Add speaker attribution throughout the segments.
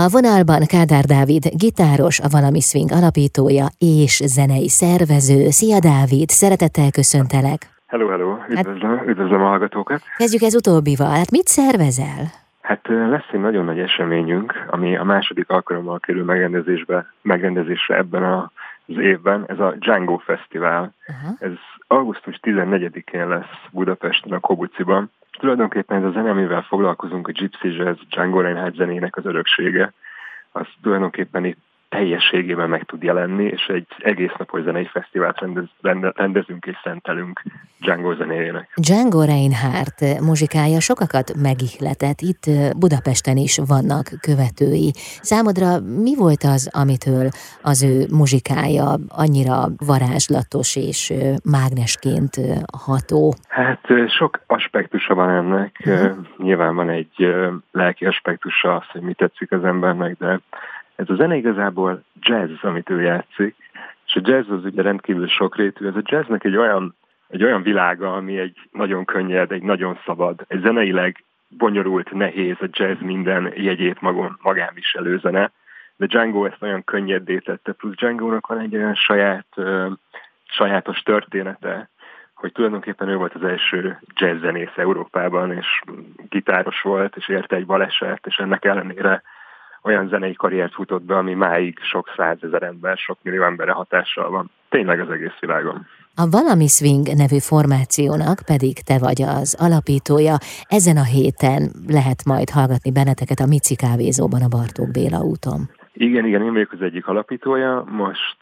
Speaker 1: A vonalban Kádár Dávid, gitáros, a Valami Swing alapítója és zenei szervező. Szia Dávid, szeretettel köszöntelek!
Speaker 2: Hello, hello, üdvözlöm, hát, üdvözlöm a hallgatókat!
Speaker 1: Kezdjük ez utóbbival, hát mit szervezel?
Speaker 2: Hát lesz egy nagyon nagy eseményünk, ami a második alkalommal kerül megrendezésbe, megrendezésre ebben az évben, ez a Django Fesztivál. Uh-huh. Ez augusztus 14-én lesz Budapesten, a Kobuciban. Tulajdonképpen ez a zene, amivel foglalkozunk, a Gypsy Jazz, Django Reinhardt zenének az öröksége, az tulajdonképpen itt teljességében meg tud jelenni, és egy egész napos zenei fesztivált rendez, rendezünk és szentelünk Django zenéjének.
Speaker 1: Django Reinhardt muzsikája sokakat megihletett, itt Budapesten is vannak követői. Számodra mi volt az, amitől az ő muzsikája annyira varázslatos és mágnesként ható?
Speaker 2: Hát sok aspektusa van ennek. Uh-huh. Nyilván van egy lelki aspektusa, az, hogy mi tetszik az embernek, de ez a zene igazából jazz, amit ő játszik, és a jazz az ugye rendkívül sokrétű. Ez a jazznek egy olyan, egy olyan világa, ami egy nagyon könnyed, egy nagyon szabad, egy zeneileg bonyolult, nehéz a jazz minden jegyét magon, magán viselő zene, de Django ezt nagyon könnyedé tette, plusz Django-nak van egy olyan saját, uh, sajátos története, hogy tulajdonképpen ő volt az első jazz zenész Európában, és gitáros volt, és érte egy baleset, és ennek ellenére olyan zenei karriert futott be, ami máig sok százezer ember, sok millió emberre hatással van. Tényleg az egész világon.
Speaker 1: A Valami Swing nevű formációnak pedig te vagy az alapítója. Ezen a héten lehet majd hallgatni benneteket a Mici kávézóban a Bartók Béla úton.
Speaker 2: Igen, igen, én vagyok az egyik alapítója. Most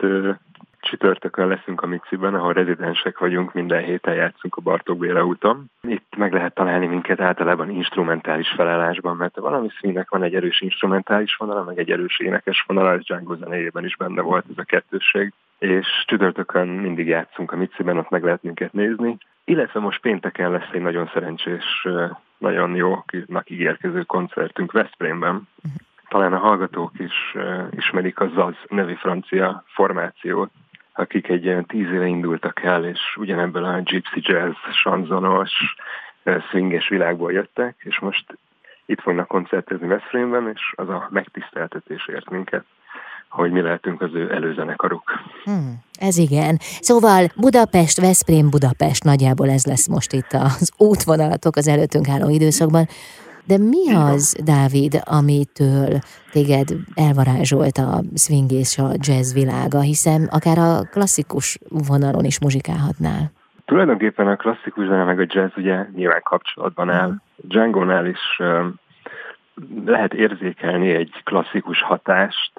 Speaker 2: Csütörtökön leszünk a Miciben, ahol rezidensek vagyunk, minden héten játszunk a Bartók Béla úton. Itt meg lehet találni minket általában instrumentális felállásban, mert valami színnek van egy erős instrumentális vonala, meg egy erős énekes vonala, és Django zenéjében is benne volt ez a kettősség. És csütörtökön mindig játszunk a Miciben, ott meg lehet minket nézni. Illetve most pénteken lesz egy nagyon szerencsés, nagyon jó, ígérkező koncertünk Veszprémben. Talán a hallgatók is ismerik a ZAZ nevű francia formációt, akik egy ilyen tíz éve indultak el, és ugyanebből a gypsy jazz, sanzonos, eh, swinges világból jöttek, és most itt fognak koncertezni Veszprémben, és az a megtiszteltetés ért minket, hogy mi lehetünk az ő előzenekaruk.
Speaker 1: Hmm, ez igen. Szóval Budapest, Veszprém, Budapest, nagyjából ez lesz most itt az útvonalatok az előttünk álló időszakban. De mi az, Dávid, amitől téged elvarázsolt a swing és a jazz világa, hiszen akár a klasszikus vonalon is muzsikálhatnál?
Speaker 2: Tulajdonképpen a klasszikus zene meg a jazz ugye nyilván kapcsolatban áll. Django-nál is uh, lehet érzékelni egy klasszikus hatást,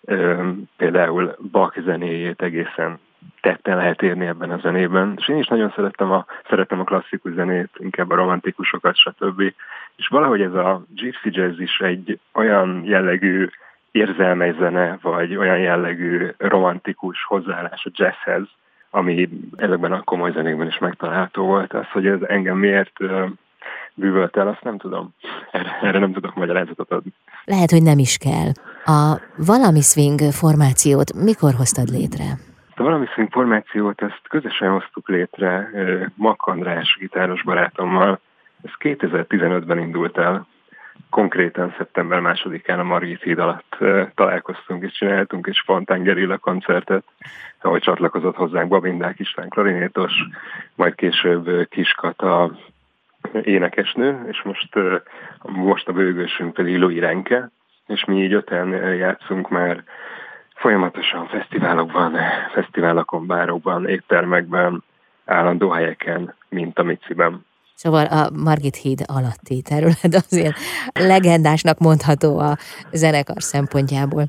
Speaker 2: uh, például Bach zenéjét egészen tetten lehet érni ebben a zenében. És én is nagyon szerettem a, szerettem a klasszikus zenét, inkább a romantikusokat, stb. És valahogy ez a gypsy jazz is egy olyan jellegű érzelmes zene, vagy olyan jellegű romantikus hozzáállás a jazzhez, ami ezekben a komoly zenékben is megtalálható volt. Az, hogy ez engem miért bűvölt el, azt nem tudom. Erre, erre nem tudok magyarázatot adni.
Speaker 1: Lehet, hogy nem is kell. A valami swing formációt mikor hoztad létre?
Speaker 2: A valami swing formációt ezt közösen hoztuk létre Mak András gitáros barátommal, ez 2015-ben indult el, konkrétan szeptember másodikán a Margit híd alatt találkoztunk és csináltunk egy spontán gerilla koncertet, ahogy csatlakozott hozzánk Babindák István klarinétos, majd később Kiskata énekesnő, és most, most a bőgősünk pedig Louis Renke, és mi így öten játszunk már folyamatosan fesztiválokban, fesztiválokon, bárokban, éttermekben, állandó helyeken, mint a Miciben.
Speaker 1: Szóval a Margit híd alatti terület azért legendásnak mondható a zenekar szempontjából.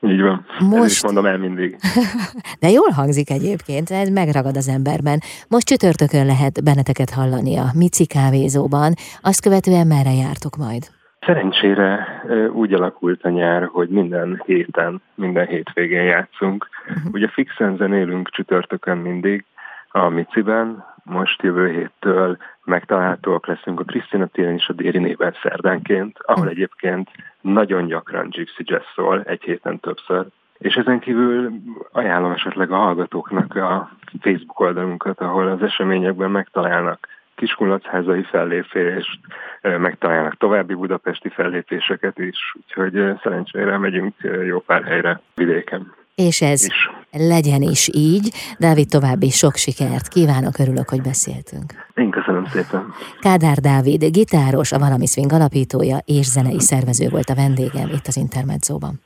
Speaker 2: Így van. Most... Ezt is mondom el mindig.
Speaker 1: De jól hangzik egyébként, ez megragad az emberben. Most csütörtökön lehet benneteket hallani a Mici kávézóban, azt követően merre jártok majd?
Speaker 2: Szerencsére úgy alakult a nyár, hogy minden héten, minden hétvégén játszunk. Uh-huh. Ugye fixen zenélünk csütörtökön mindig a Miciben, most jövő héttől megtalálhatóak leszünk a Krisztina téren és a Déri néven szerdánként, ahol hm. egyébként nagyon gyakran Gypsy Jazz szól, egy héten többször. És ezen kívül ajánlom esetleg a hallgatóknak a Facebook oldalunkat, ahol az eseményekben megtalálnak kiskunlacházai fellépést, megtalálnak további budapesti fellépéseket is, úgyhogy szerencsére megyünk jó pár helyre vidéken.
Speaker 1: És ez is. legyen is így. Dávid, további sok sikert kívánok, örülök, hogy beszéltünk.
Speaker 2: Én köszönöm szépen.
Speaker 1: Kádár Dávid, gitáros, a Valami Swing alapítója és zenei szervező volt a vendégem itt az Intermedzóban.